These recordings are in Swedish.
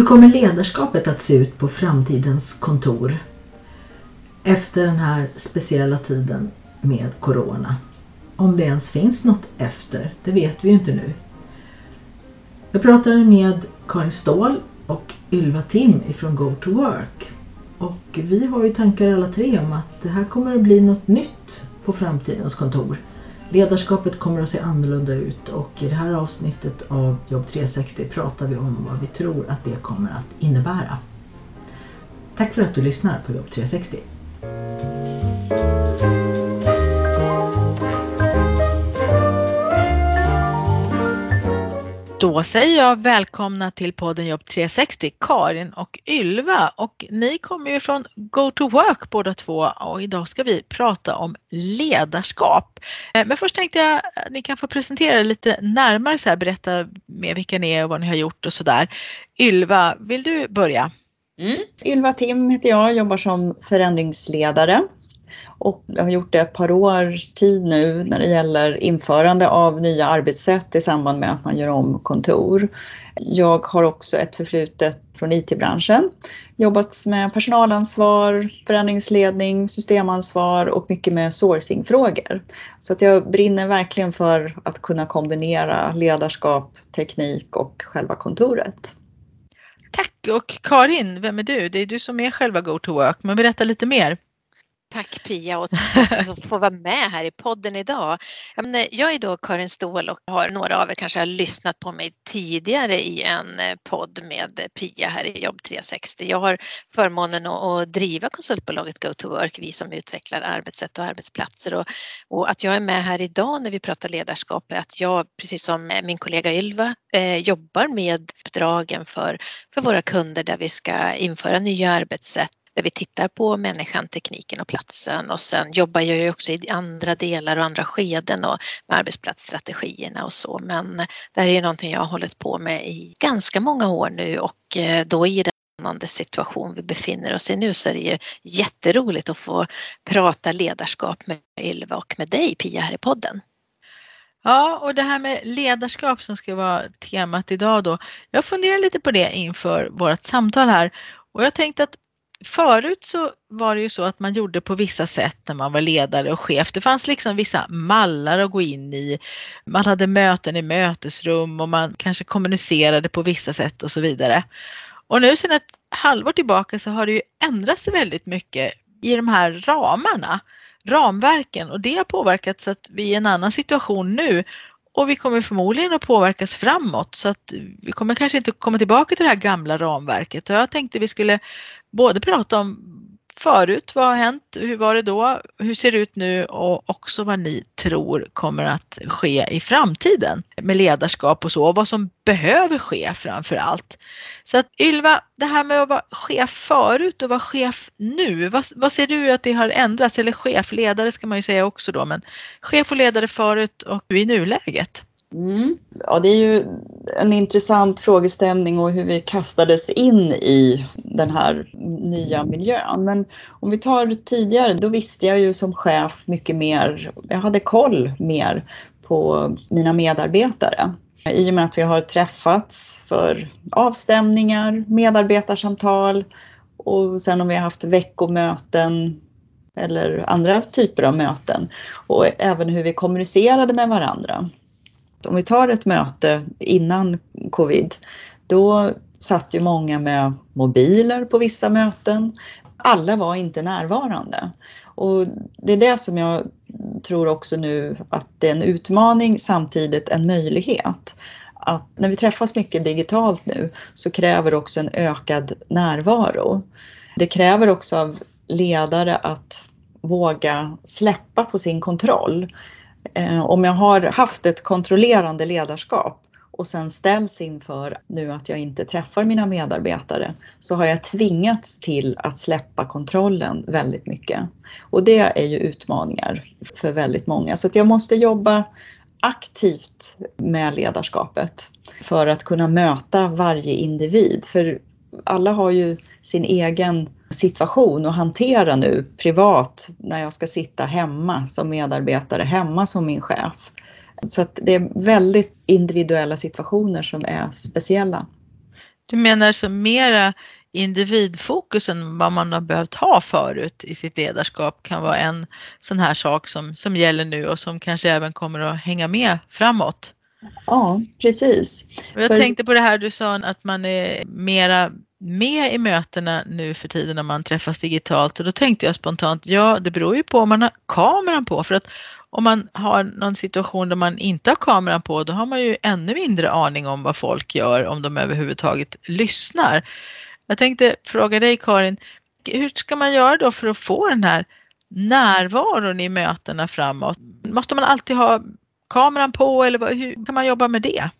Hur kommer ledarskapet att se ut på framtidens kontor efter den här speciella tiden med Corona? Om det ens finns något efter, det vet vi ju inte nu. Jag pratade med Karin Ståhl och Ylva Tim ifrån Go to Work. Och vi har ju tankar alla tre om att det här kommer att bli något nytt på framtidens kontor. Ledarskapet kommer att se annorlunda ut och i det här avsnittet av Jobb 360 pratar vi om vad vi tror att det kommer att innebära. Tack för att du lyssnar på Jobb 360. Då säger jag välkomna till podden Jobb 360, Karin och Ylva. Och ni kommer ju från Go to Work båda två och idag ska vi prata om ledarskap. Eh, men först tänkte jag att ni kan få presentera er lite närmare, så här, berätta mer vilka ni är och vad ni har gjort och sådär. Ylva, vill du börja? Mm. Ylva Tim heter jag, jobbar som förändringsledare och jag har gjort det ett par år tid nu när det gäller införande av nya arbetssätt i samband med att man gör om kontor. Jag har också ett förflutet från IT-branschen. Jobbat med personalansvar, förändringsledning, systemansvar och mycket med sourcingfrågor. Så att jag brinner verkligen för att kunna kombinera ledarskap, teknik och själva kontoret. Tack och Karin, vem är du? Det är du som är själva Go to Work, men berätta lite mer. Tack Pia och tack för att få vara med här i podden idag. Jag är då Karin Ståhl och har några av er kanske har lyssnat på mig tidigare i en eh, podd med Pia här i Jobb 360. Jag har förmånen att driva konsultbolaget Go to Work, vi som utvecklar arbetssätt och arbetsplatser och, och att jag är med här idag när vi pratar ledarskap är att jag, precis som eh, min kollega Ylva, eh, jobbar med uppdragen för, för våra kunder där vi ska införa nya arbetssätt där vi tittar på människan, tekniken och platsen och sen jobbar jag ju också i andra delar och andra skeden och med arbetsplatsstrategierna och så men det här är ju någonting jag har hållit på med i ganska många år nu och eh, då i den spännande situation vi befinner oss i nu så är det ju jätteroligt att få prata ledarskap med Ylva och med dig Pia här i podden. Ja, och det här med ledarskap som ska vara temat idag då. Jag funderar lite på det inför vårt samtal här och jag tänkte att förut så var det ju så att man gjorde på vissa sätt när man var ledare och chef. Det fanns liksom vissa mallar att gå in i. Man hade möten i mötesrum och man kanske kommunicerade på vissa sätt och så vidare. Och nu sedan ett halvår tillbaka så har det ju ändrats väldigt mycket i de här ramarna, ramverken och det har påverkat så att vi är i en annan situation nu och vi kommer förmodligen att påverkas framåt så att vi kommer kanske inte komma tillbaka till det här gamla ramverket. Och jag tänkte vi skulle både prata om förut, vad har hänt, hur var det då, hur ser det ut nu och också vad ni tror kommer att ske i framtiden med ledarskap och så och vad som behöver ske framför allt. Så att Ylva, det här med att vara chef förut och vara chef nu, vad, vad ser du att det har ändrats? Eller chef, ledare ska man ju säga också då, men chef och ledare förut och i nuläget? Mm. Ja, det är ju en intressant frågeställning och hur vi kastades in i den här nya miljön. Men om vi tar tidigare, då visste jag ju som chef mycket mer, jag hade koll mer på mina medarbetare. I och med att vi har träffats för avstämningar, medarbetarsamtal och sen om vi har haft veckomöten eller andra typer av möten och även hur vi kommunicerade med varandra. Om vi tar ett möte innan covid, då satt ju många med mobiler på vissa möten. Alla var inte närvarande. Och det är det som jag tror också nu att det är en utmaning samtidigt en möjlighet. Att när vi träffas mycket digitalt nu så kräver det också en ökad närvaro. Det kräver också av ledare att våga släppa på sin kontroll. Eh, om jag har haft ett kontrollerande ledarskap och sen ställs inför nu att jag inte träffar mina medarbetare så har jag tvingats till att släppa kontrollen väldigt mycket. Och det är ju utmaningar för väldigt många. Så att jag måste jobba aktivt med ledarskapet för att kunna möta varje individ. För alla har ju sin egen situation att hantera nu privat när jag ska sitta hemma som medarbetare, hemma som min chef. Så att det är väldigt individuella situationer som är speciella. Du menar så mera individfokus än vad man har behövt ha förut i sitt ledarskap kan vara en sån här sak som, som gäller nu och som kanske även kommer att hänga med framåt. Ja, precis. Och jag För... tänkte på det här du sa att man är mera med i mötena nu för tiden när man träffas digitalt och då tänkte jag spontant, ja det beror ju på om man har kameran på för att om man har någon situation där man inte har kameran på då har man ju ännu mindre aning om vad folk gör om de överhuvudtaget lyssnar. Jag tänkte fråga dig Karin, hur ska man göra då för att få den här närvaron i mötena framåt? Måste man alltid ha kameran på eller hur kan man jobba med det?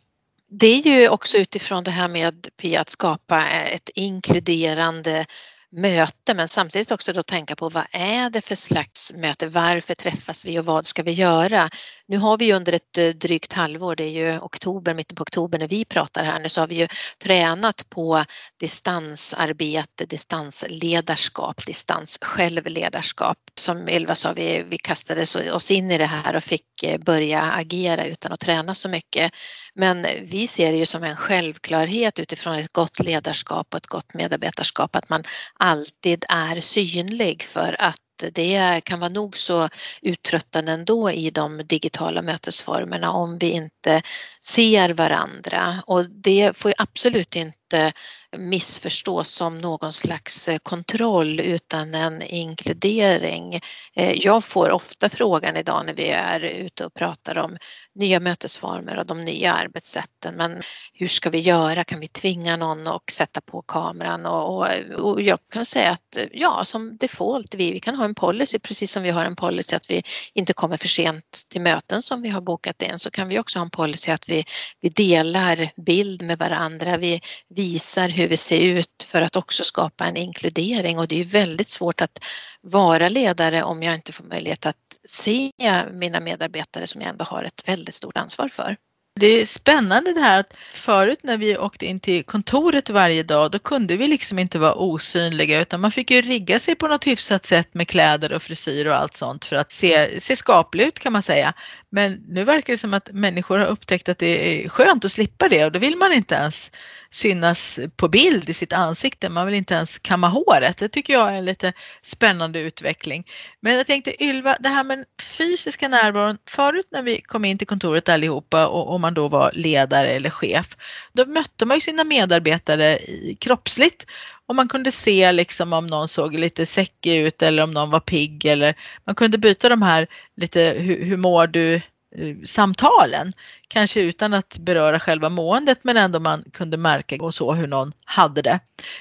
Det är ju också utifrån det här med Pia att skapa ett inkluderande möte men samtidigt också då tänka på vad är det för slags möte, varför träffas vi och vad ska vi göra? Nu har vi under ett eh, drygt halvår, det är ju oktober, mitten på oktober när vi pratar här nu, så har vi ju tränat på distansarbete, distansledarskap, distanssjälvledarskap. Som Ylva sa, vi, vi kastade oss in i det här och fick eh, börja agera utan att träna så mycket. Men vi ser det ju som en självklarhet utifrån ett gott ledarskap och ett gott medarbetarskap att man alltid är synlig för att det kan vara nog så uttröttande ändå i de digitala mötesformerna om vi inte ser varandra. Och det får ju absolut inte inte missförstås som någon slags eh, kontroll utan en inkludering. Eh, jag får ofta frågan idag när vi är ute och pratar om nya mötesformer och de nya arbetssätten. Men hur ska vi göra? Kan vi tvinga någon och sätta på kameran? Och, och, och, jag kan säga att ja, som default, vi, vi kan ha en policy precis som vi har en policy att vi inte kommer för sent till möten som vi har bokat in så kan vi också ha en policy att vi, vi delar bild med varandra. Vi visar hur vi ser ut för att också skapa en inkludering och det är väldigt svårt att vara ledare om jag inte får möjlighet att se mina medarbetare som jag ändå har ett väldigt stort ansvar för. Det är spännande det här att förut när vi åkte in till kontoret varje dag då kunde vi liksom inte vara osynliga utan man fick ju rigga sig på något hyfsat sätt med kläder och frisyr och allt sånt för att se, se skaplig ut kan man säga. Men nu verkar det som att människor har upptäckt att det är skönt att slippa det och då vill man inte ens synas på bild i sitt ansikte. Man vill inte ens kamma håret. Det tycker jag är en lite spännande utveckling. Men jag tänkte Ylva, det här med den fysiska närvaron. Förut när vi kom in till kontoret allihopa och om man då var ledare eller chef, då mötte man ju sina medarbetare kroppsligt och man kunde se liksom om någon såg lite säckig ut eller om någon var pigg eller man kunde byta de här lite hur, hur mår du Eh, samtalen. Kanske utan att beröra själva måendet men ändå man kunde märka och så hur någon hade det.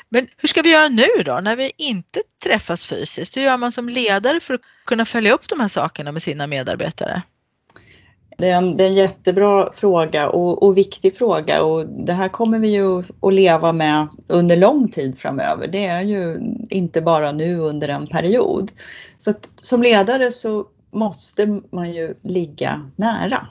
Men hur ska vi göra nu då när vi inte träffas fysiskt? Hur gör man som ledare för att kunna följa upp de här sakerna med sina medarbetare? Det är, en, det är en jättebra fråga och, och, viktig fråga och det här kommer vi ju att leva med under lång tid framöver. Det är ju inte bara nu under en period. Så att, som ledare så måste man ju ligga nära.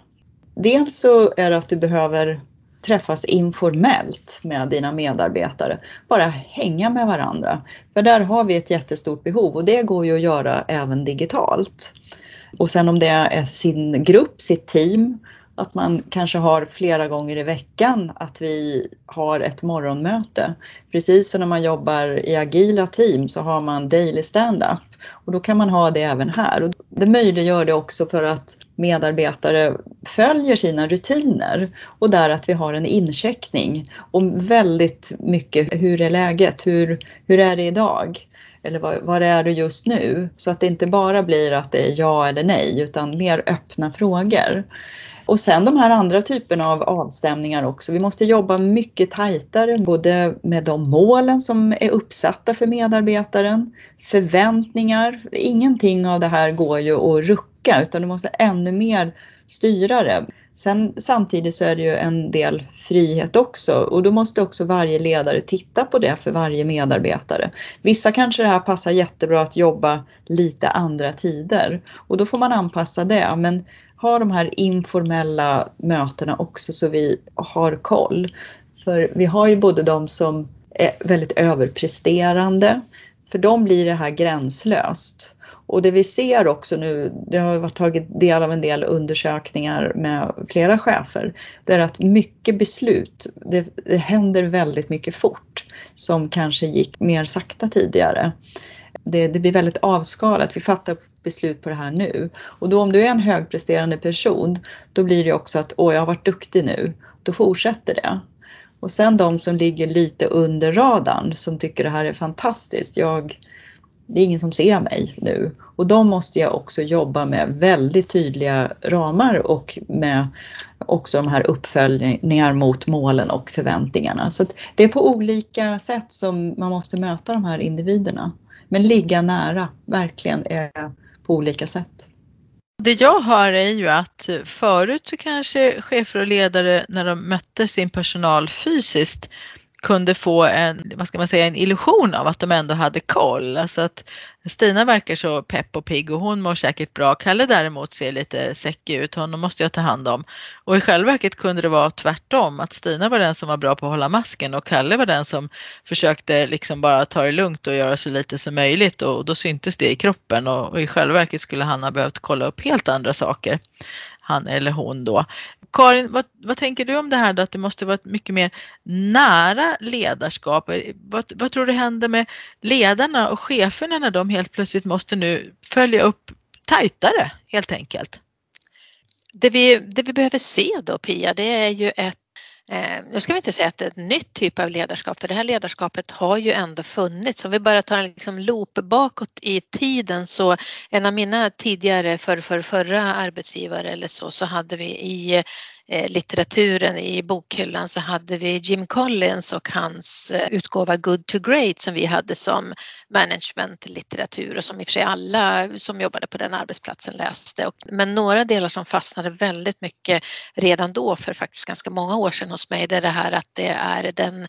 Dels så är det att du behöver träffas informellt med dina medarbetare. Bara hänga med varandra. För där har vi ett jättestort behov och det går ju att göra även digitalt. Och sen om det är sin grupp, sitt team, att man kanske har flera gånger i veckan att vi har ett morgonmöte. Precis som när man jobbar i agila team så har man daily stand-up och då kan man ha det även här. Det möjliggör det också för att medarbetare följer sina rutiner och där att vi har en incheckning om väldigt mycket hur är läget, hur, hur är det idag? Eller var, var är du just nu? Så att det inte bara blir att det är ja eller nej utan mer öppna frågor. Och sen de här andra typerna av avstämningar också. Vi måste jobba mycket tajtare både med de målen som är uppsatta för medarbetaren, förväntningar. Ingenting av det här går ju att rucka utan du måste ännu mer styra det. Sen samtidigt så är det ju en del frihet också och då måste också varje ledare titta på det för varje medarbetare. Vissa kanske det här passar jättebra att jobba lite andra tider och då får man anpassa det. Men ha de här informella mötena också så vi har koll. För vi har ju både de som är väldigt överpresterande, för dem blir det här gränslöst. Och det vi ser också nu, det har varit tagit del av en del undersökningar med flera chefer, det är att mycket beslut, det, det händer väldigt mycket fort som kanske gick mer sakta tidigare. Det, det blir väldigt avskalat, vi fattar beslut på det här nu. Och då om du är en högpresterande person, då blir det också att åh, jag har varit duktig nu, då fortsätter det. Och sen de som ligger lite under radarn som tycker det här är fantastiskt. Jag, det är ingen som ser mig nu. Och de måste jag också jobba med väldigt tydliga ramar och med också de här uppföljningar mot målen och förväntningarna. Så det är på olika sätt som man måste möta de här individerna. Men ligga nära, verkligen, är på olika sätt. Det jag hör är ju att förut så kanske chefer och ledare när de mötte sin personal fysiskt kunde få en, vad ska man säga, en illusion av att de ändå hade koll. Alltså att Stina verkar så pepp och pigg och hon mår säkert bra. Kalle däremot ser lite säckig ut, honom måste jag ta hand om. Och i själva verket kunde det vara tvärtom, att Stina var den som var bra på att hålla masken och Kalle var den som försökte liksom bara ta det lugnt och göra så lite som möjligt och då syntes det i kroppen och, och i själva verket skulle han ha behövt kolla upp helt andra saker han eller hon då. Karin, vad, vad, tänker du om det här då, att det måste vara ett mycket mer nära ledarskap? Vad, vad tror du händer med ledarna och cheferna när de helt plötsligt måste nu följa upp tajtare helt enkelt? Det vi, det vi behöver se då Pia, det är ju ett Eh, nu ska vi inte säga att det är ett nytt typ av ledarskap för det här ledarskapet har ju ändå funnits. Om vi bara tar en liksom loop bakåt i tiden så en av mina tidigare för, för förra arbetsgivare eller så så hade vi i Eh, Eh, litteraturen i bokhyllan så hade vi Jim Collins och hans eh, utgåva Good to Great som vi hade som managementlitteratur och som i och för sig alla som jobbade på den arbetsplatsen läste. Men några delar som fastnade väldigt mycket redan då för faktiskt ganska många år sedan hos mig det är det här att det är den,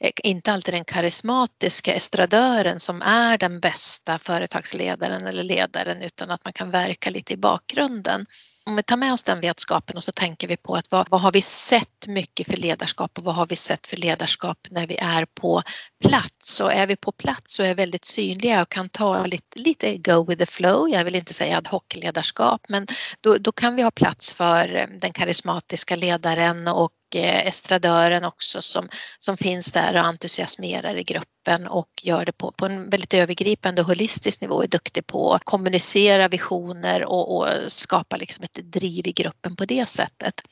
eh, inte alltid den karismatiska estradören som är den bästa företagsledaren eller ledaren utan att man kan verka lite i bakgrunden om vi tar med oss den vetskapen och så tänker vi på att vad, vad, har vi sett mycket för ledarskap och vad har vi sett för ledarskap när vi är på plats? Och är vi på plats så är vi väldigt synliga och kan ta lite, lite go with the flow. Jag vill inte säga ad hoc-ledarskap men då, då kan vi ha plats för eh, den karismatiska ledaren och Eh, estradören också som, som finns där och entusiasmerar i gruppen och gör det på, på en väldigt övergripande och holistisk nivå, är duktig på att kommunicera visioner och, och skapa liksom ett driv i gruppen på det sättet.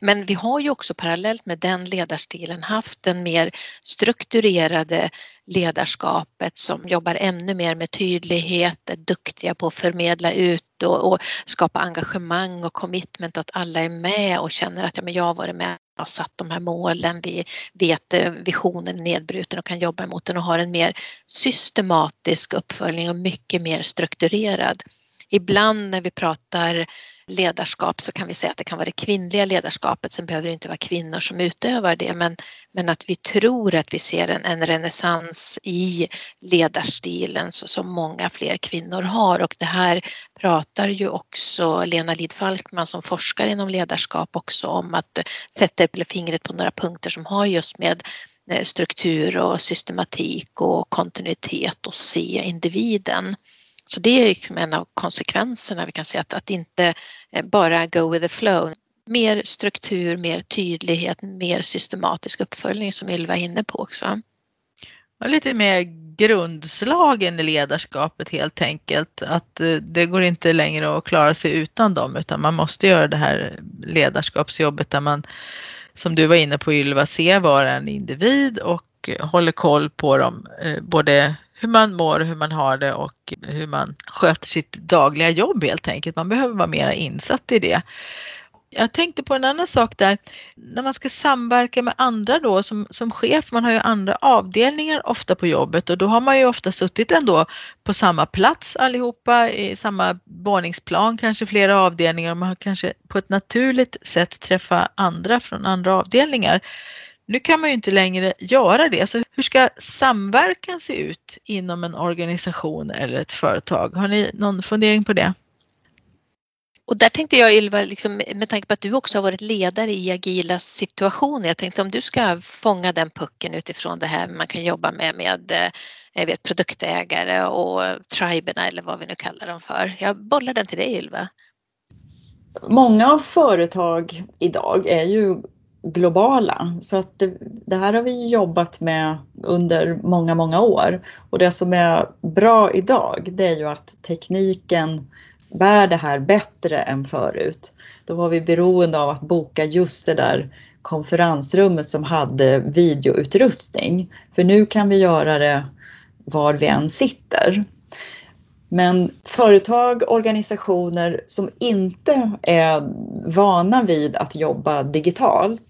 Men vi har ju också parallellt med den ledarstilen haft den mer strukturerade ledarskapet som jobbar ännu mer med tydlighet, är duktiga på att förmedla ut och, och skapa engagemang och commitment att alla är med och känner att ja, men jag har varit med har satt de här målen, vi vet eh, visionen är nedbruten och kan jobba mot den och har en mer systematisk uppföljning och mycket mer strukturerad. Ibland när vi pratar ledarskap så kan vi säga att det kan vara det kvinnliga ledarskapet, sen behöver det inte vara kvinnor som utövar det, men, men att vi tror att vi ser en, en renässans i ledarstilen så som många fler kvinnor har och det här pratar ju också Lena Lid Falkman som forskar inom ledarskap också om att sätta fingret på några punkter som har just med eh, struktur och systematik och kontinuitet och se individen. Så det är liksom en av konsekvenserna vi kan se att, att inte eh, bara go with the flow. Mer struktur, mer tydlighet, mer systematisk uppföljning som Ylva är inne på också. Och lite mer grundslagen i ledarskapet helt enkelt. Att eh, det går inte längre att klara sig utan dem utan man måste göra det här ledarskapsjobbet där man som du var inne på Ylva, ser var en individ och håller koll på dem, eh, både hur man mår, hur man har det och hur man sköter sitt dagliga jobb helt enkelt. Man behöver vara mer insatt i det. Jag tänkte på en annan sak där. När man ska samverka med andra då som, som chef, man har ju andra avdelningar ofta på jobbet och då har man ju ofta suttit ändå på samma plats allihopa i samma våningsplan, kanske flera avdelningar och man har kanske på ett naturligt sätt träffa andra från andra avdelningar. Nu kan man ju inte längre göra det, så hur ska samverkan se ut inom en organisation eller ett företag? Har ni någon fundering på det? Och där tänkte jag Ylva, liksom, med tanke på att du också har varit ledare i agila situationer, jag tänkte om du ska fånga den pucken utifrån det här man kan jobba med med eh, jag vet, produktägare och triberna eller vad vi nu kallar dem för. Jag bollar den till dig Ylva. Många företag idag är ju globala så att det, det, här har vi jobbat med under många, många år och det som är bra idag det är ju att tekniken bär det här bättre än förut. Då var vi beroende av att boka just det där konferensrummet som hade videoutrustning. För nu kan vi göra det var vi än sitter. Men företag, organisationer som inte är vana vid att jobba digitalt,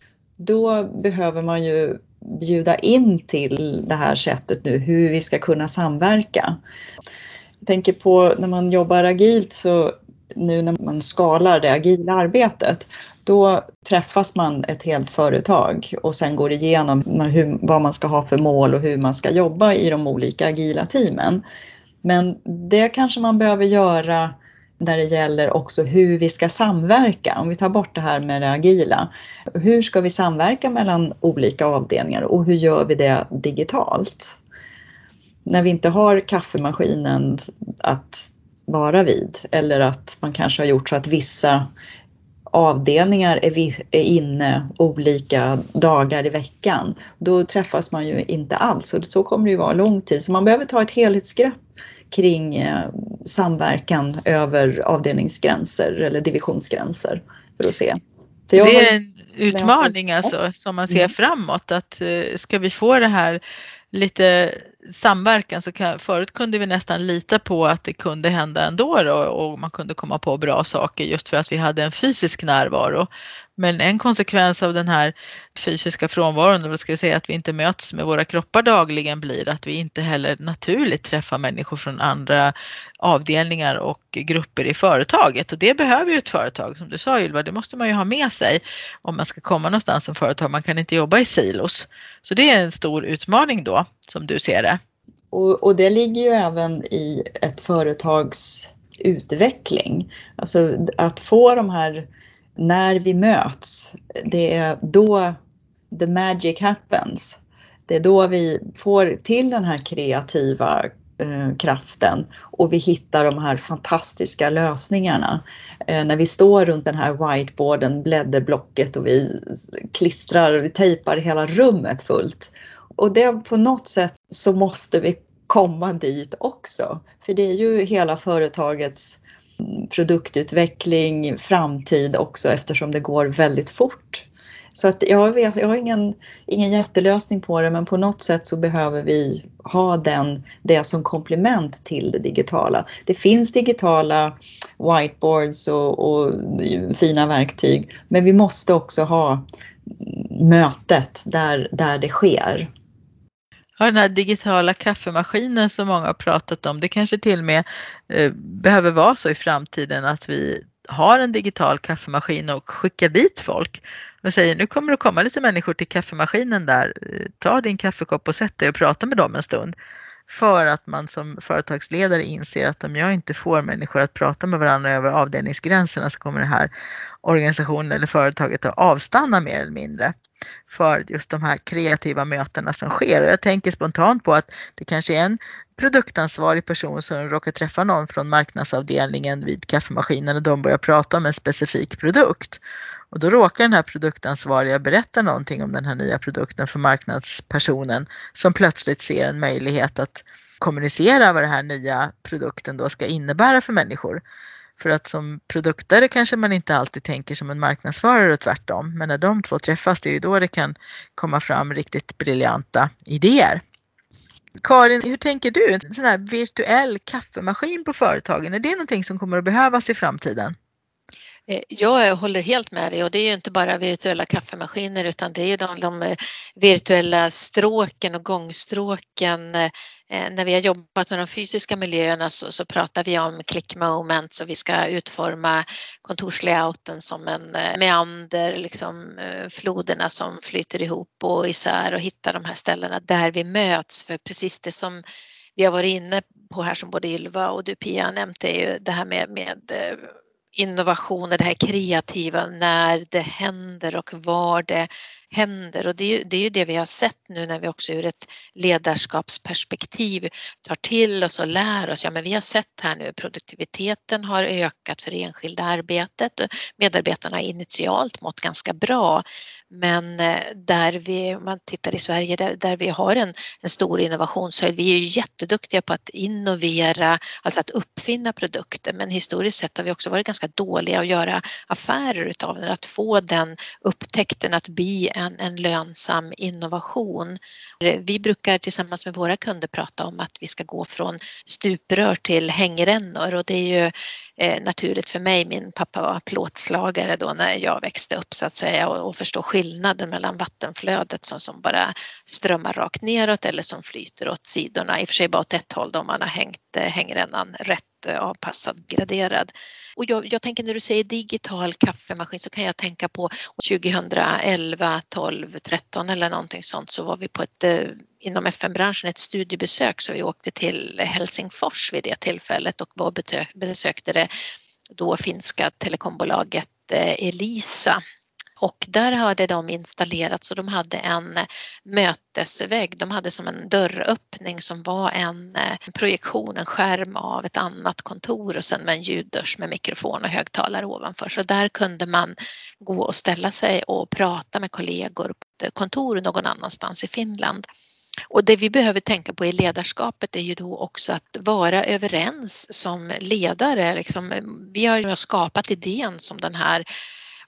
då behöver man ju bjuda in till det här sättet nu, hur vi ska kunna samverka. Jag tänker på när man jobbar agilt så nu när man skalar det agila arbetet då träffas man ett helt företag och sen går igenom hur, vad man ska ha för mål och hur man ska jobba i de olika agila teamen. Men det kanske man behöver göra när det gäller också hur vi ska samverka. Om vi tar bort det här med det agila. Hur ska vi samverka mellan olika avdelningar och hur gör vi det digitalt? när vi inte har kaffemaskinen att vara vid eller att man kanske har gjort så att vissa avdelningar är, inne olika dagar i veckan, då träffas man ju inte alls och så kommer det ju vara lång tid. Så man behöver ta ett helhetsgrepp kring eh, samverkan över avdelningsgränser eller divisionsgränser för att se. det är en utmaning alltså som man ser mm. framåt att eh, ska vi få det här lite samverkan så kan, förut kunde vi nästan lita på att det kunde hända ändå då, och man kunde komma på bra saker just för att vi hade en fysisk närvaro. Men en konsekvens av den här fysiska frånvaron, eller ska vi säga att vi inte möts med våra kroppar dagligen, blir att vi inte heller naturligt träffar människor från andra avdelningar och grupper i företaget. Och det behöver ju ett företag, som du sa Ylva, det måste man ju ha med sig om man ska komma någonstans som företag. Man kan inte jobba i silos. Så det är en stor utmaning då, som du ser det. Och, och det ligger ju även i ett företags utveckling. Alltså att få de här när vi möts, det är då the magic happens. Det är då vi får till den här kreativa eh, kraften och vi hittar de här fantastiska lösningarna. Eh, när vi står runt den här whiteboarden, blädderblocket och vi klistrar, vi tejpar hela rummet fullt. Och det på något sätt så måste vi komma dit också. För det är ju hela företagets produktutveckling, framtid också eftersom det går väldigt fort. Så att jag, vet, jag har ingen, ingen jättelösning på det men på något sätt så behöver vi ha den, det som komplement till det digitala. Det finns digitala whiteboards och, och fina verktyg men vi måste också ha mötet där, där det sker. Ja, den här digitala kaffemaskinen som många har pratat om, det kanske till och med eh, behöver vara så i framtiden att vi har en digital kaffemaskin och skickar dit folk och säger nu kommer det komma lite människor till kaffemaskinen där, eh, ta din kaffekopp och sätt dig och prata med dem en stund. För att man som företagsledare inser att om jag inte får människor att prata med varandra över avdelningsgränserna så kommer den här organisationen eller företaget att avstanna mer eller mindre för just de här kreativa mötena som sker. Och jag tänker spontant på att det kanske är en produktansvarig person som råkar träffa någon från marknadsavdelningen vid kaffemaskinen och de börjar prata om en specifik produkt. Och då råkar den här produktansvariga berätta någonting om den här nya produkten för marknadspersonen som plötsligt ser en möjlighet att kommunicera vad den här nya produkten då ska innebära för människor. För att som produktare kanske man inte alltid tänker som en marknadsförare och tvärtom. Men när de två träffas det är ju då det kan komma fram riktigt briljanta idéer. Karin, hur tänker du? En sån här virtuell kaffemaskin på företagen, är det någonting som kommer att behövas i framtiden? Eh, jag håller helt med dig och det är ju inte bara virtuella kaffemaskiner utan det är ju de, de eh, virtuella stråken och gångstråken. Eh, när vi har jobbat med de fysiska miljöerna så, så pratar vi om click moments och vi ska utforma kontorslayouten som en meander, liksom floderna som flyter ihop och isär och hitta de här ställena där vi möts för precis det som vi har varit inne på här som både Ylva och du Pia har nämnt är ju det här med, med innovationer, det här kreativa, när det händer och var det händer. Och det är, ju, det är ju det vi har sett nu när vi också ur ett ledarskapsperspektiv tar till oss och lär oss. Ja, men vi har sett här nu produktiviteten har ökat för det enskilda arbetet. Medarbetarna har initialt mått ganska bra. Men eh, där vi, om man tittar i Sverige, där, där vi har en, en stor innovationshöjd, vi är ju jätteduktiga på att innovera, alltså att uppfinna produkter, men historiskt sett har vi också varit ganska dåliga att göra affärer utav den, att få den upptäckten att bli en, en lönsam innovation. Eh, vi brukar tillsammans med våra kunder prata om att vi ska gå från stuprör till hängrännor och det är ju eh, naturligt för mig. Min pappa var plåtslagare då när jag växte upp så att säga och, och förstå skillnaden mellan vattenflödet som, som bara strömmar rakt neråt eller som flyter åt sidorna. I och för sig bara åt ett håll då om man har hängt eh, hängrännan rätt Eh, avpassad, graderad. Och jag, jag, tänker när du säger digital kaffemaskin så kan jag tänka på 2011, 12, 13 eller någonting sånt så var vi på ett eh, inom FN-branschen ett studiebesök så vi åkte till Helsingfors vid det tillfället och var besökte det då finska telekombolaget eh, Elisa och där hade de installerat så de hade en mötesvägg. De hade som en dörröppning som var en eh, projektion, en skärm av ett annat kontor och sen med en ljuddörs med mikrofon och högtalare ovanför. Så där kunde man gå och ställa sig och prata med kollegor på ett kontor någon annanstans i Finland. Och det vi behöver tänka på i ledarskapet är ju då också att vara överens som ledare. Liksom, vi har ju skapat idén som den här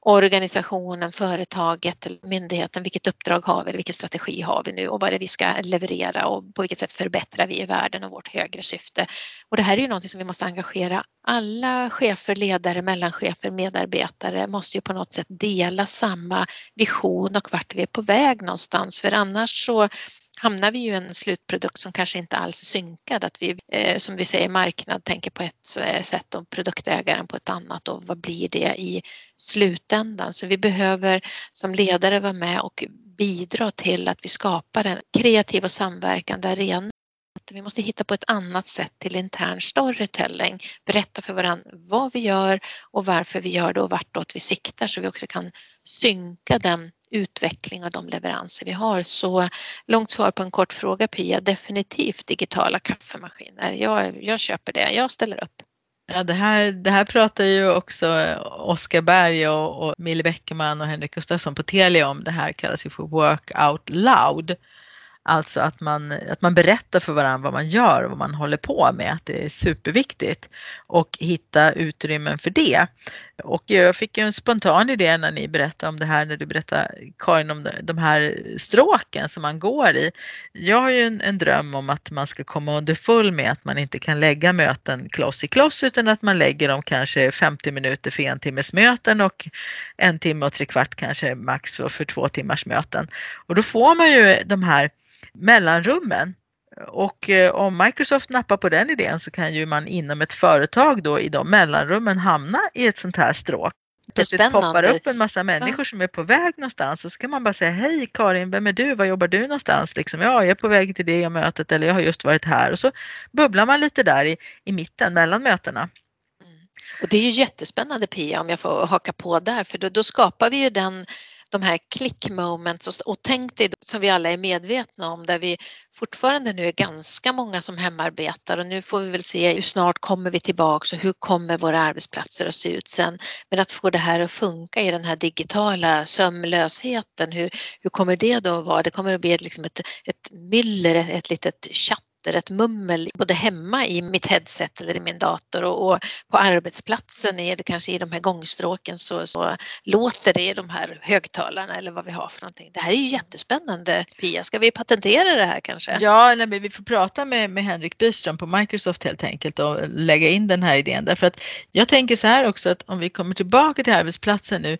organisationen, företaget myndigheten, vilket uppdrag har vi, vilken strategi har vi nu och vad är det vi ska leverera och på vilket sätt förbättrar vi i världen och vårt högre syfte. Och det här är ju någonting som vi måste engagera alla chefer, ledare, mellanchefer, medarbetare måste ju på något sätt dela samma vision och vart vi är på väg någonstans för annars så hamnar vi ju i en slutprodukt som kanske inte alls är synkad. Att vi, eh, som vi säger, marknad tänker på ett eh, sätt och produktägaren på ett annat och vad blir det i slutändan? Så vi behöver som ledare vara med och bidra till att vi skapar en kreativ och samverkande arena vi måste hitta på ett annat sätt till intern storytelling. Berätta för varandra vad vi gör och varför vi gör det och vartåt vi siktar så vi också kan synka den utveckling av de leveranser vi har. Så långt svar på en kort fråga Pia, definitivt digitala kaffemaskiner. Jag, jag köper det, jag ställer upp. Ja, det, här, det här pratar ju också Oskar Berg och, och Mille Bäckerman och Henrik Gustafsson på Telia om. Det här kallas ju för work out loud. Alltså att man, att man berättar för varandra vad man gör och vad man håller på med, att det är superviktigt och hitta utrymmen för det. Och jag fick ju en spontan idé när ni berättade om det här, när du berättade Karin om de här stråken som man går i. Jag har ju en, en dröm om att man ska komma underfull med att man inte kan lägga möten kloss i kloss utan att man lägger dem kanske 50 minuter för en timmes möten och en timme och tre kvart kanske max för, för två timmars möten. Och då får man ju de här mellanrummen. Och eh, om Microsoft nappar på den idén så kan ju man inom ett företag då i de mellanrummen hamna i ett sånt här stråk. Så det poppar upp en massa människor ja. som är på väg någonstans och så kan man bara säga hej Karin, vem är du, var jobbar du någonstans? Liksom, ja, jag är på väg till det mötet eller jag har just varit här och så bubblar man lite där i, i mitten mellan mötena. Mm. Och det är ju jättespännande Pia om jag får haka på där för då, då skapar vi ju den de här click moments och, och tänk dig som vi alla är medvetna om där vi fortfarande nu är ganska många som hemarbetar och nu får vi väl se hur snart kommer vi tillbaks och hur kommer våra arbetsplatser att se ut sen. Men att få det här att funka i den här digitala sömlösheten, hur, hur kommer det då att vara? Det kommer att bli ett, liksom ett, ett myller, ett, ett litet chatt låter ett mummel både hemma i mitt headset eller i min dator och, och på arbetsplatsen är det kanske i de här gångstråken så, så låter det i de här högtalarna eller vad vi har för någonting. Det här är ju jättespännande Pia, ska vi patentera det här kanske? Ja, nej, vi får prata med, med Henrik Byström på Microsoft helt enkelt och lägga in den här idén därför att jag tänker så här också att om vi kommer tillbaka till arbetsplatsen nu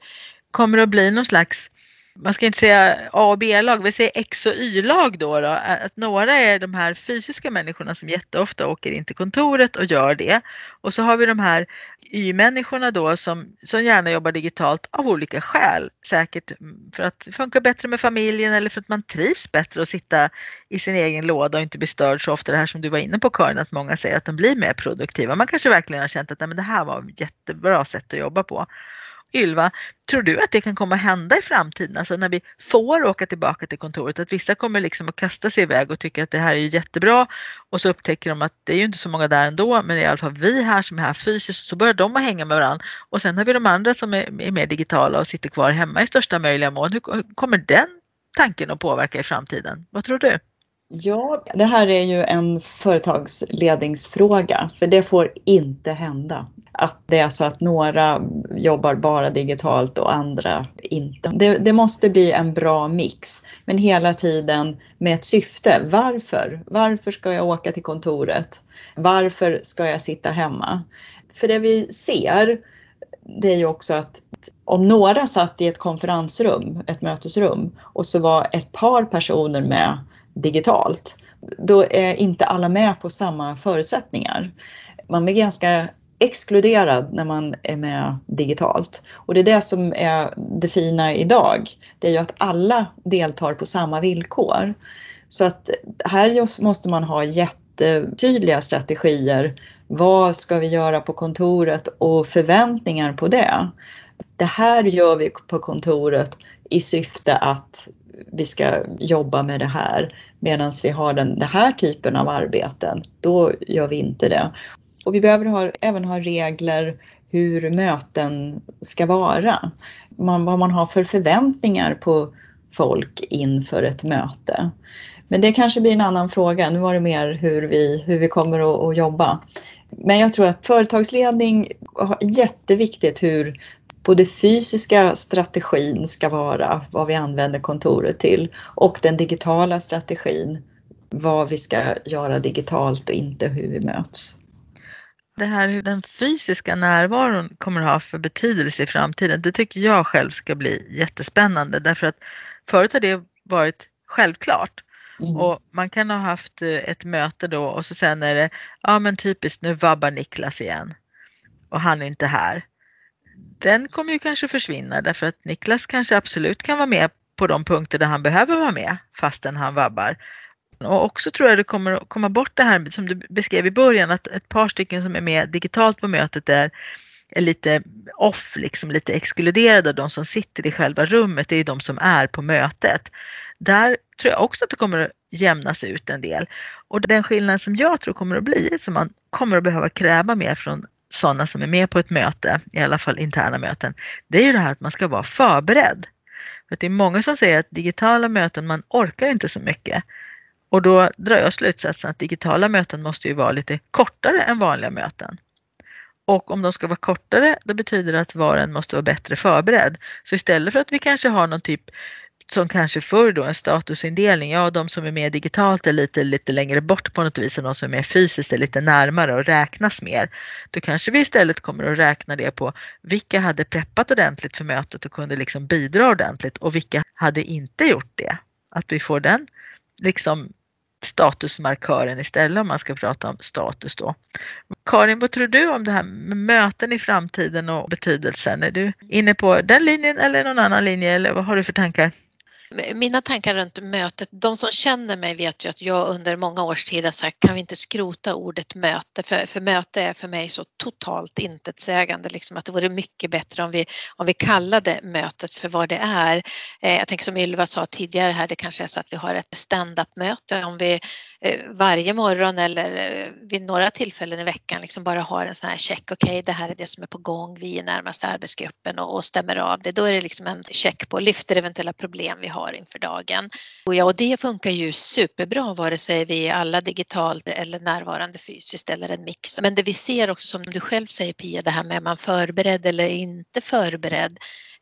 kommer det att bli någon slags man ska inte säga A och B-lag, vi säger X och Y-lag då, då. Att några är de här fysiska människorna som jätteofta åker in till kontoret och gör det. Och så har vi de här Y-människorna då som, som gärna jobbar digitalt av olika skäl. Säkert för att det funkar bättre med familjen eller för att man trivs bättre att sitta i sin egen låda och inte bli störd så ofta. Det här som du var inne på Karin, att många säger att de blir mer produktiva. Man kanske verkligen har känt att nej, men det här var ett jättebra sätt att jobba på. Ylva, tror du att det kan komma hända i framtiden? Alltså när vi får åka tillbaka till kontoret, att vissa kommer liksom att kasta sig iväg och tycka att det här är jättebra och så upptäcker de att det är ju inte så många där ändå, men det är i alla fall vi här som är här fysiskt, så börjar de att hänga med varandra och sen har vi de andra som är, är mer digitala och sitter kvar hemma i största möjliga mån. Hur kommer den tanken att påverka i framtiden? Vad tror du? Ja, det här är ju en företagsledningsfråga, för det får inte hända. Att det är så att några jobbar bara digitalt och andra inte. Det, det, måste bli en bra mix, men hela tiden med ett syfte. Varför? Varför ska jag åka till kontoret? Varför ska jag sitta hemma? För det vi ser, det är ju också att om några satt i ett konferensrum, ett mötesrum, och så var ett par personer med digitalt, då är inte alla med på samma förutsättningar. Man blir ganska exkluderad när man är med digitalt. Och det är det som är det fina idag. Det är ju att alla deltar på samma villkor. Så att här måste man ha jättetydliga strategier. Vad ska vi göra på kontoret och förväntningar på det. Det här gör vi på kontoret i syfte att vi ska jobba med det här. Medan vi har den, den här typen av arbeten, då gör vi inte det. Och vi behöver ha, även ha regler hur möten ska vara. Man, vad man har för förväntningar på folk inför ett möte. Men det kanske blir en annan fråga. Nu var det mer hur vi, hur vi kommer att, att jobba. Men jag tror att företagsledning är jätteviktigt hur både fysiska strategin ska vara vad vi använder kontoret till och den digitala strategin vad vi ska göra digitalt och inte hur vi möts. Det här hur den fysiska närvaron kommer att ha för betydelse i framtiden, det tycker jag själv ska bli jättespännande därför att förut har det varit självklart. Mm. Och man kan ha haft eh, ett möte då och så sen är det, ja men typiskt nu vabbar Niklas igen och han är inte här den kommer ju kanske försvinna därför att Niklas kanske absolut kan vara med på de punkter där han behöver vara med fastän han vabbar. Och också tror jag det kommer att komma bort det här som du beskrev i början att ett par stycken som är med digitalt på mötet är, är lite off, liksom lite exkluderade. De som sitter i själva rummet det är de som är på mötet. Där tror jag också att det kommer att jämnas ut en del. Och den skillnad som jag tror kommer att bli, som man kommer att behöva kräva mer från sådana som är med på ett möte, i alla fall interna möten, det är ju det här att man ska vara förberedd. För det är många som säger att digitala möten, man orkar inte så mycket. Och då drar jag slutsatsen att digitala möten måste ju vara lite kortare än vanliga möten. Och om de ska vara kortare, då betyder det att var och en måste vara bättre förberedd. Så istället för att vi kanske har någon typ som kanske förr då en statusindelning, ja de som är mer digitalt är lite, lite längre bort på något vis och de som är mer fysiskt är lite närmare och räknas mer. Då kanske vi istället kommer att räkna det på vilka hade preppat ordentligt för mötet och kunde liksom bidra ordentligt och vilka hade inte gjort det. Att vi får den liksom statusmarkören istället om man ska prata om status då. Karin, vad tror du om det här med möten i framtiden och betydelsen? Är du inne på den linjen eller någon annan linje eller vad har du för tankar? Mina tankar runt mötet, de som känner mig vet ju att jag under många års tid har sagt kan vi inte skrota ordet möte? För, för möte är för mig så totalt intetsägande liksom att det vore mycket bättre om vi, om vi kallade mötet för vad det är. Eh, jag tänker som Ylva sa tidigare här, det kanske är så att vi har ett stand-up möte om vi eh, varje morgon eller eh, vid några tillfällen i veckan liksom bara har en sån här check, okej okay, det här är det som är på gång, vi är närmaste arbetsgruppen och, och stämmer av det. Då är det liksom en check på, lyfter eventuella problem vi har har inför dagen. Och, ja, och det funkar ju superbra vare sig vi är alla digitalt eller närvarande fysiskt eller en mix. Men det vi ser också som du själv säger Pia, det här med är man förberedd eller inte förberedd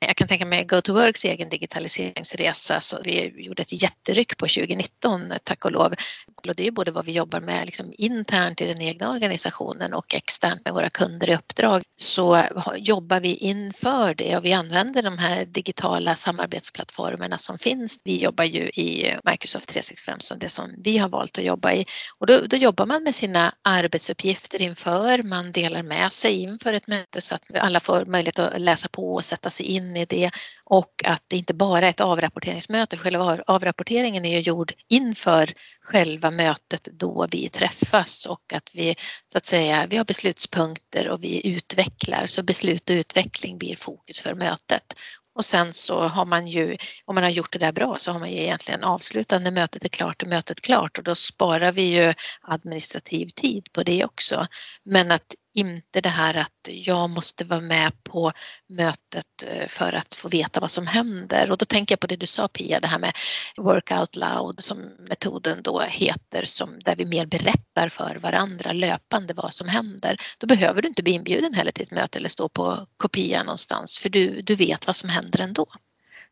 jag kan tänka mig GoToWorks egen digitaliseringsresa så vi gjorde ett jätteryck på 2019 tack och lov. Och det är både vad vi jobbar med liksom internt i den egna organisationen och externt med våra kunder i uppdrag så jobbar vi inför det och vi använder de här digitala samarbetsplattformarna som finns. Vi jobbar ju i Microsoft 365 som det som vi har valt att jobba i och då, då jobbar man med sina arbetsuppgifter inför, man delar med sig inför ett möte så att alla får möjlighet att läsa på och sätta sig in in i det och att det inte bara är ett avrapporteringsmöte. Själva avrapporteringen är ju gjord inför själva mötet då vi träffas och att vi så att säga, vi har beslutspunkter och vi utvecklar så beslut och utveckling blir fokus för mötet. Och sen så har man ju, om man har gjort det där bra så har man ju egentligen avslutat när mötet är klart och mötet klart och då sparar vi ju administrativ tid på det också. Men att inte det här att jag måste vara med på mötet eh, för att få veta vad som händer. Och då tänker jag på det du sa Pia, det här med work out loud som metoden då heter, som, där vi mer berättar för varandra löpande vad som händer. Då behöver du inte bli inbjuden heller till ett möte eller stå på kopia någonstans för du, du vet vad som händer ändå.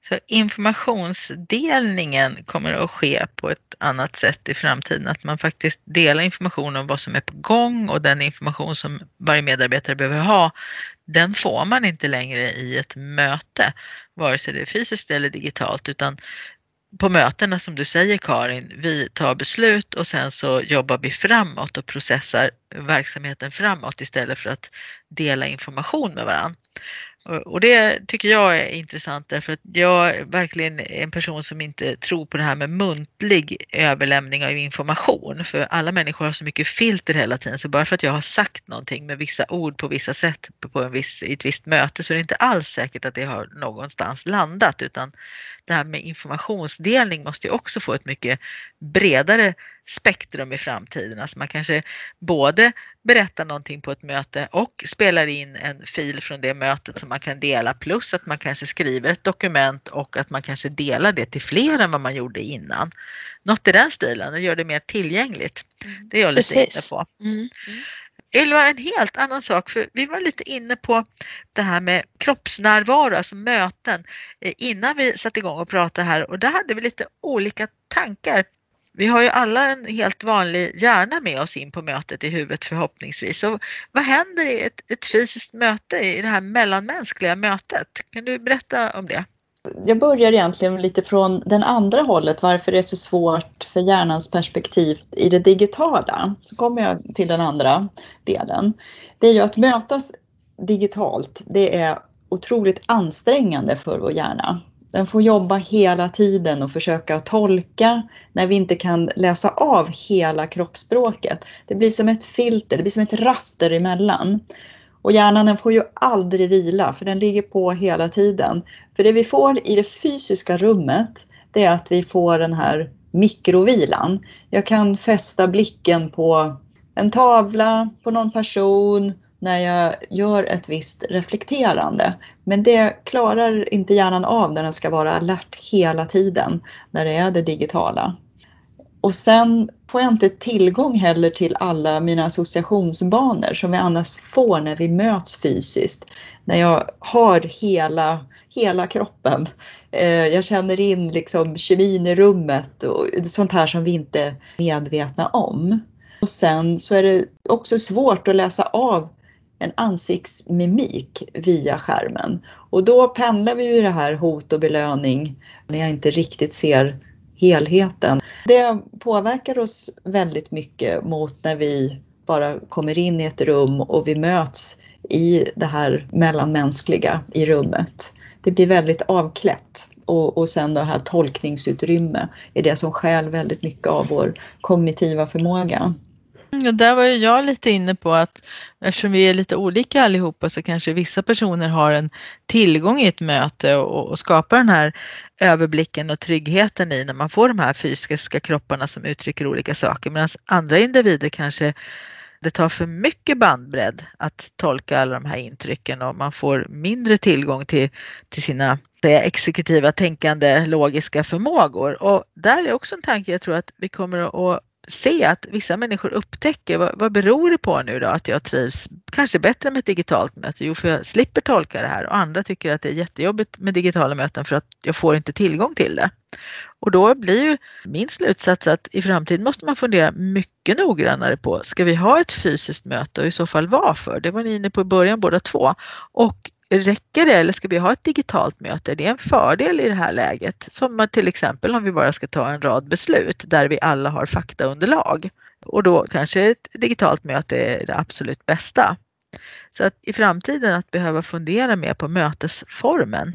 Så informationsdelningen kommer att ske på ett annat sätt i framtiden, att man faktiskt delar information om vad som är på gång och den information som varje medarbetare behöver ha, den får man inte längre i ett möte, vare sig det är fysiskt eller digitalt, utan på mötena som du säger Karin, vi tar beslut och sen så jobbar vi framåt och processar verksamheten framåt istället för att dela information med varandra. Och det tycker jag är intressant därför att jag är verkligen en person som inte tror på det här med muntlig överlämning av information. För alla människor har så mycket filter hela tiden så bara för att jag har sagt någonting med vissa ord på vissa sätt på en viss, i ett visst möte så är det inte alls säkert att det har någonstans landat utan det här med informationsdelning måste ju också få ett mycket bredare spektrum i framtiden. Alltså man kanske både berättar någonting på ett möte och spelar in en fil från det mötet som man kan dela plus att man kanske skriver ett dokument och att man kanske delar det till fler än vad man gjorde innan. Något i den stilen och gör det mer tillgängligt. Mm. Det är jag lite Precis. inne på. Mm. Mm. Ylva, en helt annan sak, för vi var lite inne på det här med kroppsnärvaro, alltså möten, eh, innan vi satte igång och pratade här och där hade vi lite olika tankar. Vi har ju alla en helt vanlig hjärna med oss in på mötet i huvudet förhoppningsvis. Så vad händer i ett, ett fysiskt möte, i det här mellanmänskliga mötet? Kan du berätta om det? Jag börjar egentligen lite från den andra hållet, varför det är så svårt för hjärnans perspektiv i det digitala. Så kommer jag till den andra delen. Det är ju att mötas digitalt, det är otroligt ansträngande för vår hjärna. Den får jobba hela tiden och försöka tolka när vi inte kan läsa av hela kroppsspråket. Det blir som ett filter, det blir som ett raster emellan. Och hjärnan den får ju aldrig vila för den ligger på hela tiden. För det vi får i det fysiska rummet det är att vi får den här mikrovilan. Jag kan fästa blicken på en tavla, på någon person, när jag gör ett visst reflekterande. Men det klarar inte hjärnan av när den ska vara alert hela tiden när det är det digitala. Och sen får jag inte tillgång heller till alla mina associationsbanor som vi annars får när vi möts fysiskt. När jag har hela, hela kroppen. Eh, jag känner in liksom kemin i rummet och sånt här som vi inte är medvetna om. Och sen så är det också svårt att läsa av en ansiktsmimik via skärmen. Och då pendlar vi ju det här hot och belöning när jag inte riktigt ser helheten. Det påverkar oss väldigt mycket mot när vi bara kommer in i ett rum och vi möts i det här mellanmänskliga i rummet. Det blir väldigt avklätt och, och sen det här tolkningsutrymme är det som skäl väldigt mycket av vår kognitiva förmåga. Mm, och mm, där var ju jag lite inne på att eftersom vi är lite olika allihopa så kanske vissa personer har en tillgång i ett möte och, och skapar den här överblicken och tryggheten i när man får de här fysiska kropparna som uttrycker olika saker medan andra individer kanske det tar för mycket bandbredd att tolka alla de här intrycken och man får mindre tillgång till, till sina det exekutiva tänkande, logiska förmågor. Och där är också en tanke jag tror att vi kommer att se att vissa människor upptäcker vad, vad beror det på nu då att jag trivs kanske bättre med ett digitalt möte? Jo, för jag slipper tolka det här och andra tycker att det är jättejobbigt med digitala möten för att jag får inte tillgång till det. Och då blir ju min slutsats att i framtiden måste man fundera mycket noggrannare på, ska vi ha ett fysiskt möte och i så fall varför? Det var ni inne på i början båda två. Och räcker det eller ska vi ha ett digitalt möte? Det är en fördel i det här läget. Som till exempel om vi bara ska ta en rad beslut där vi alla har faktaunderlag. Och då kanske ett digitalt möte är det absolut bästa. Så att i framtiden att behöva fundera mer på mötesformen.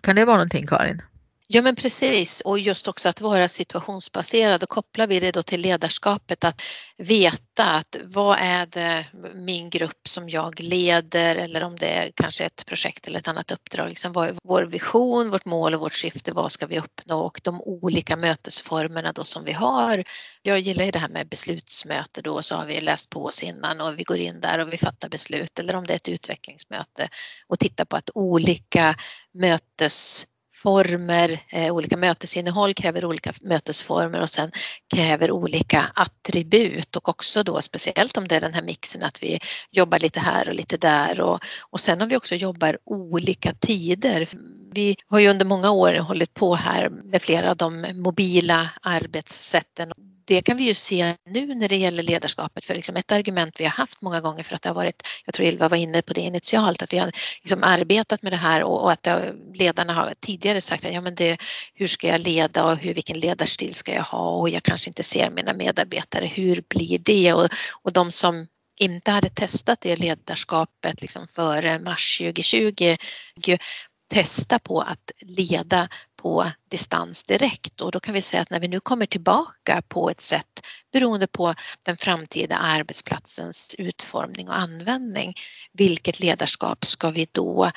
Kan det vara någonting Karin? Ja men precis. Och just också att vara situationsbaserad. Och kopplar vi det då till ledarskapet. Att veta att vad är det min grupp som jag leder? Eller om det är kanske ett projekt eller ett annat uppdrag. Liksom vad är vår vision, vårt mål och vårt syfte, vad ska vi uppnå? Och de olika mötesformerna då som vi har. Jag gillar ju det här med beslutsmöte då. Så har vi läst på oss innan och vi går in där och vi fattar beslut. Eller om det är ett utvecklingsmöte. Och tittar på att olika mötes former, eh, olika mötesinnehåll kräver olika mötesformer och sen kräver olika attribut. Och också då speciellt om det är den här mixen att vi jobbar lite här och lite där. Och, och sen om vi också jobbar olika tider. Vi har ju under många år hållit på här med flera av de mobila arbetssätten det kan vi ju se nu när det gäller ledarskapet för liksom ett argument vi har haft många gånger för att det har varit, jag tror Ylva var inne på det initialt, att vi har liksom arbetat med det här och, och att har, ledarna har tidigare sagt att ja, men det, hur ska jag leda och hur, vilken ledarstil ska jag ha och jag kanske inte ser mina medarbetare, hur blir det? Och, och de som inte hade testat det ledarskapet liksom före mars 2020 testa på att leda på distans direkt. Och då kan vi säga att när vi nu kommer tillbaka på ett sätt beroende på den framtida arbetsplatsens utformning och användning, vilket ledarskap ska vi då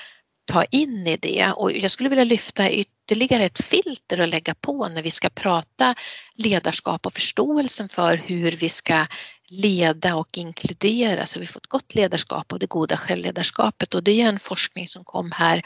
ta in i det? Och jag skulle vilja lyfta ytterligare ett filter och lägga på när vi ska prata ledarskap och förståelsen för hur vi ska leda och inkludera. Så vi får ett gott ledarskap och det goda självledarskapet. Och det är en forskning som kom här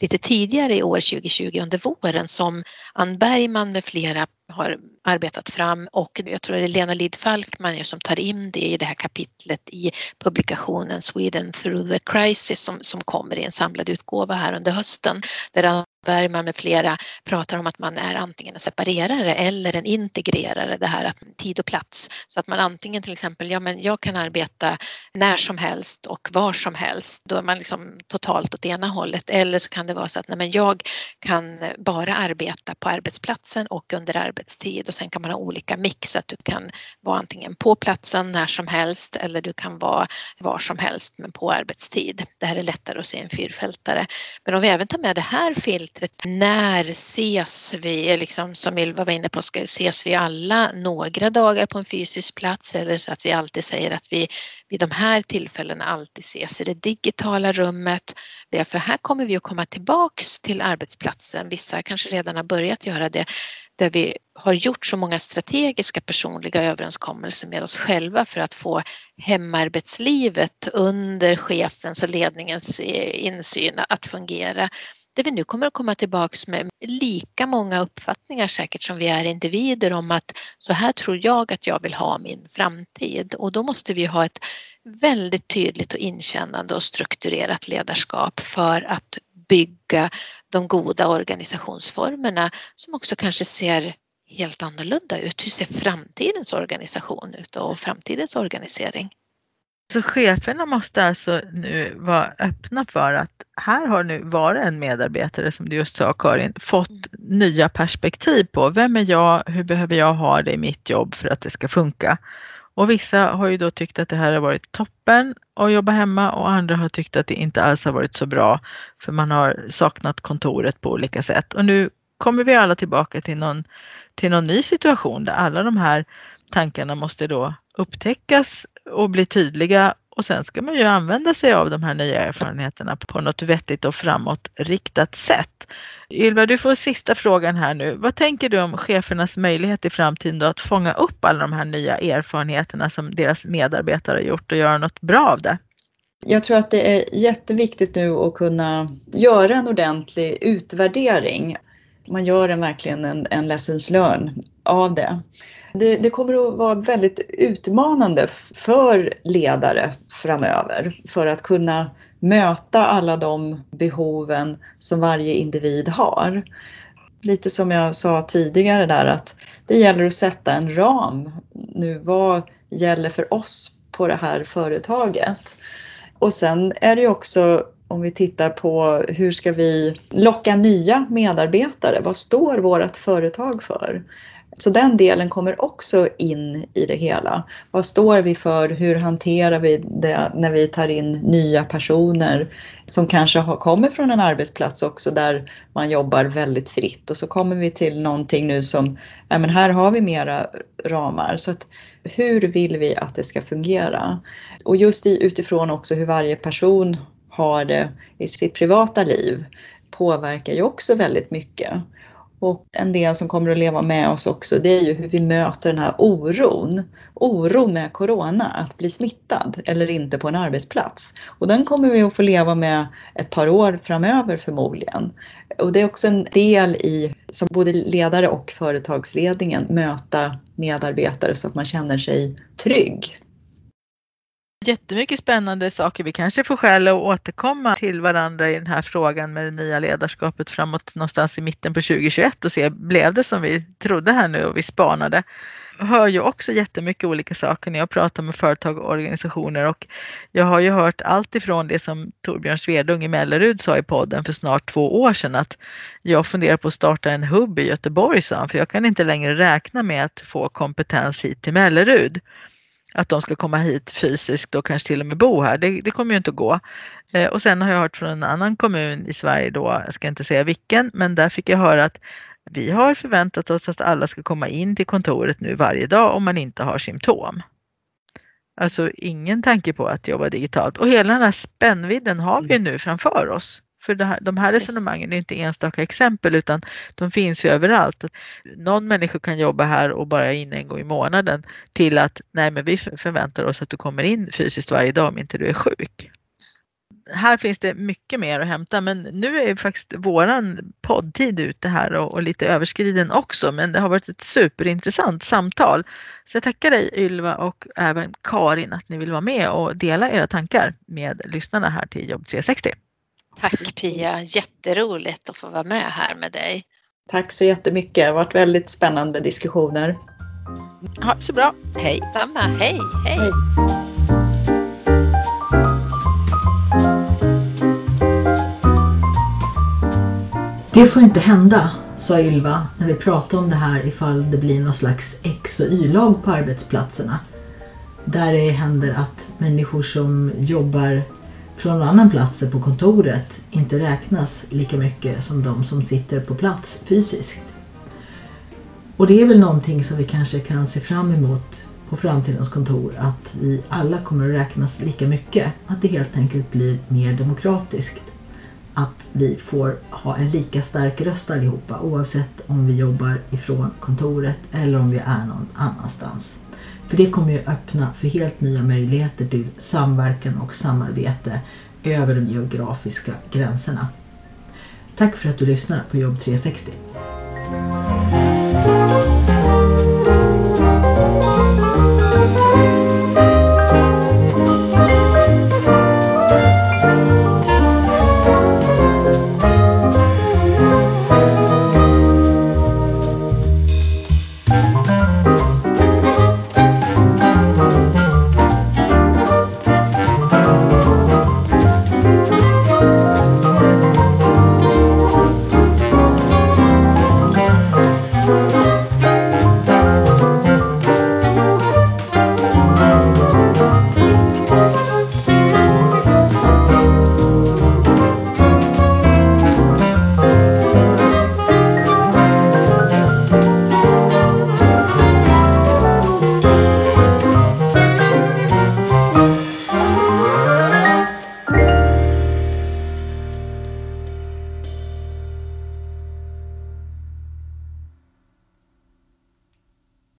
lite tidigare i år 2020 under våren som Ann Bergman med flera har arbetat fram och jag tror det är Lena Lid Falkman som tar in det i det här kapitlet i publikationen Sweden through the crisis som, som kommer i en samlad utgåva här under hösten där Bergman med flera pratar om att man är antingen en separerare eller en integrerare, det här att tid och plats. Så att man antingen till exempel, ja men jag kan arbeta när som helst och var som helst, då är man liksom totalt åt ena hållet. Eller så kan det vara så att nej men jag kan bara arbeta på arbetsplatsen och under arbetstid och sen kan man ha olika mix, att du kan vara antingen på platsen när som helst eller du kan vara var som helst men på arbetstid. Det här är lättare att se en fyrfältare. Men om vi även tar med det här filtret. När ses vi, liksom, som Ylva var inne på, ska, ses vi alla några dagar på en fysisk plats eller så att vi alltid säger att vi vid de här tillfällena alltid ses i det digitala rummet. Därför här kommer vi att komma tillbaks till arbetsplatsen. Vissa kanske redan har börjat göra det där vi har gjort så många strategiska personliga överenskommelser med oss själva för att få hemarbetslivet under chefens och ledningens eh, insyn att fungera. Där vi nu kommer att komma tillbaks med lika många uppfattningar säkert som vi är individer om att så här tror jag att jag vill ha min framtid. Och då måste vi ha ett väldigt tydligt och inkännande och strukturerat ledarskap för att bygga de goda organisationsformerna som också kanske ser helt annorlunda ut. Hur ser framtidens organisation ut och framtidens organisering? Så cheferna måste alltså nu vara öppna för att här har nu varit en medarbetare som du just sa Karin, fått mm. nya perspektiv på vem är jag, hur behöver jag ha det i mitt jobb för att det ska funka. Och vissa har ju då tyckt att det här har varit toppen att jobba hemma och andra har tyckt att det inte alls har varit så bra för man har saknat kontoret på olika sätt. Och nu kommer vi alla tillbaka till någon, till någon ny situation där alla de här tankarna måste då upptäckas och bli tydliga och sen ska man ju använda sig av de här nya erfarenheterna på något vettigt och framåtriktat sätt. Ylva, du får sista frågan här nu. Vad tänker du om chefernas möjlighet i framtiden då att fånga upp alla de här nya erfarenheterna som deras medarbetare har gjort och göra något bra av det? Jag tror att det är jätteviktigt nu att kunna göra en ordentlig utvärdering. Man gör en, verkligen en, en lessons learn av det det. Det kommer att vara väldigt utmanande för ledare framöver för att kunna möta alla de behoven som varje individ har. Lite som jag sa tidigare där att det gäller att sätta en ram nu. Vad gäller för oss på det här företaget? Och sen är det ju också om vi tittar på hur ska vi locka nya medarbetare? Vad står vårt företag för? Så den delen kommer också in i det hela. Vad står vi för? Hur hanterar vi det när vi tar in nya personer som kanske har, kommer från en arbetsplats också där man jobbar väldigt fritt och så kommer vi till någonting nu som, ja men här har vi mera ramar. Så att, hur vill vi att det ska fungera? Och just i, utifrån också hur varje person har det i sitt privata liv påverkar ju också väldigt mycket. Och en del som kommer att leva med oss också det är ju hur vi möter den här oron. Oron med Corona, att bli smittad eller inte på en arbetsplats. Och den kommer vi att få leva med ett par år framöver förmodligen. Och det är också en del i, som både ledare och företagsledningen, möta medarbetare så att man känner sig trygg jättemycket spännande saker. Vi kanske får skäl att återkomma till varandra i den här frågan med det nya ledarskapet framåt någonstans i mitten på 2021 och se, blev det som vi trodde här nu och vi spanade? Jag hör ju också jättemycket olika saker när jag pratar med företag och organisationer och jag har ju hört allt ifrån det som Torbjörn Svedung i Mellerud sa i podden för snart två år sedan att jag funderar på att starta en hubb i Göteborg, sa han, för jag kan inte längre räkna med att få kompetens hit till Mellerud att de ska komma hit fysiskt och kanske till och med bo här. Det, det kommer ju inte att gå. Eh, och sen har jag hört från en annan kommun i Sverige då, jag ska inte säga vilken, men där fick jag höra att vi har förväntat oss att alla ska komma in till kontoret nu varje dag om man inte har symptom. Alltså ingen tanke på att jobba digitalt och hela den här spännvidden har vi nu framför oss. För här, de här Precis. resonemangen är inte enstaka exempel utan de finns ju överallt. Någon människa kan jobba här och bara in en gång i månaden till att nej men vi förväntar oss att du kommer in fysiskt varje dag om inte du är sjuk. Här finns det mycket mer att hämta men nu är faktiskt våran poddtid ute här och, och lite överskriden också men det har varit ett superintressant samtal. Så jag tackar dig Ylva och även Karin att ni vill vara med och dela era tankar med lyssnarna här till Jobb 360. Tack Pia, jätteroligt att få vara med här med dig. Tack så jättemycket, det har varit väldigt spännande diskussioner. Ha så bra, hej! Samma, hej, hej! hej. Det får inte hända, sa Ylva när vi pratade om det här ifall det blir någon slags X och Y-lag på arbetsplatserna. Där det händer att människor som jobbar från annan plats på kontoret inte räknas lika mycket som de som sitter på plats fysiskt. Och det är väl någonting som vi kanske kan se fram emot på framtidens kontor, att vi alla kommer att räknas lika mycket. Att det helt enkelt blir mer demokratiskt. Att vi får ha en lika stark röst allihopa oavsett om vi jobbar ifrån kontoret eller om vi är någon annanstans. För det kommer ju öppna för helt nya möjligheter till samverkan och samarbete över de geografiska gränserna. Tack för att du lyssnar på Jobb 360.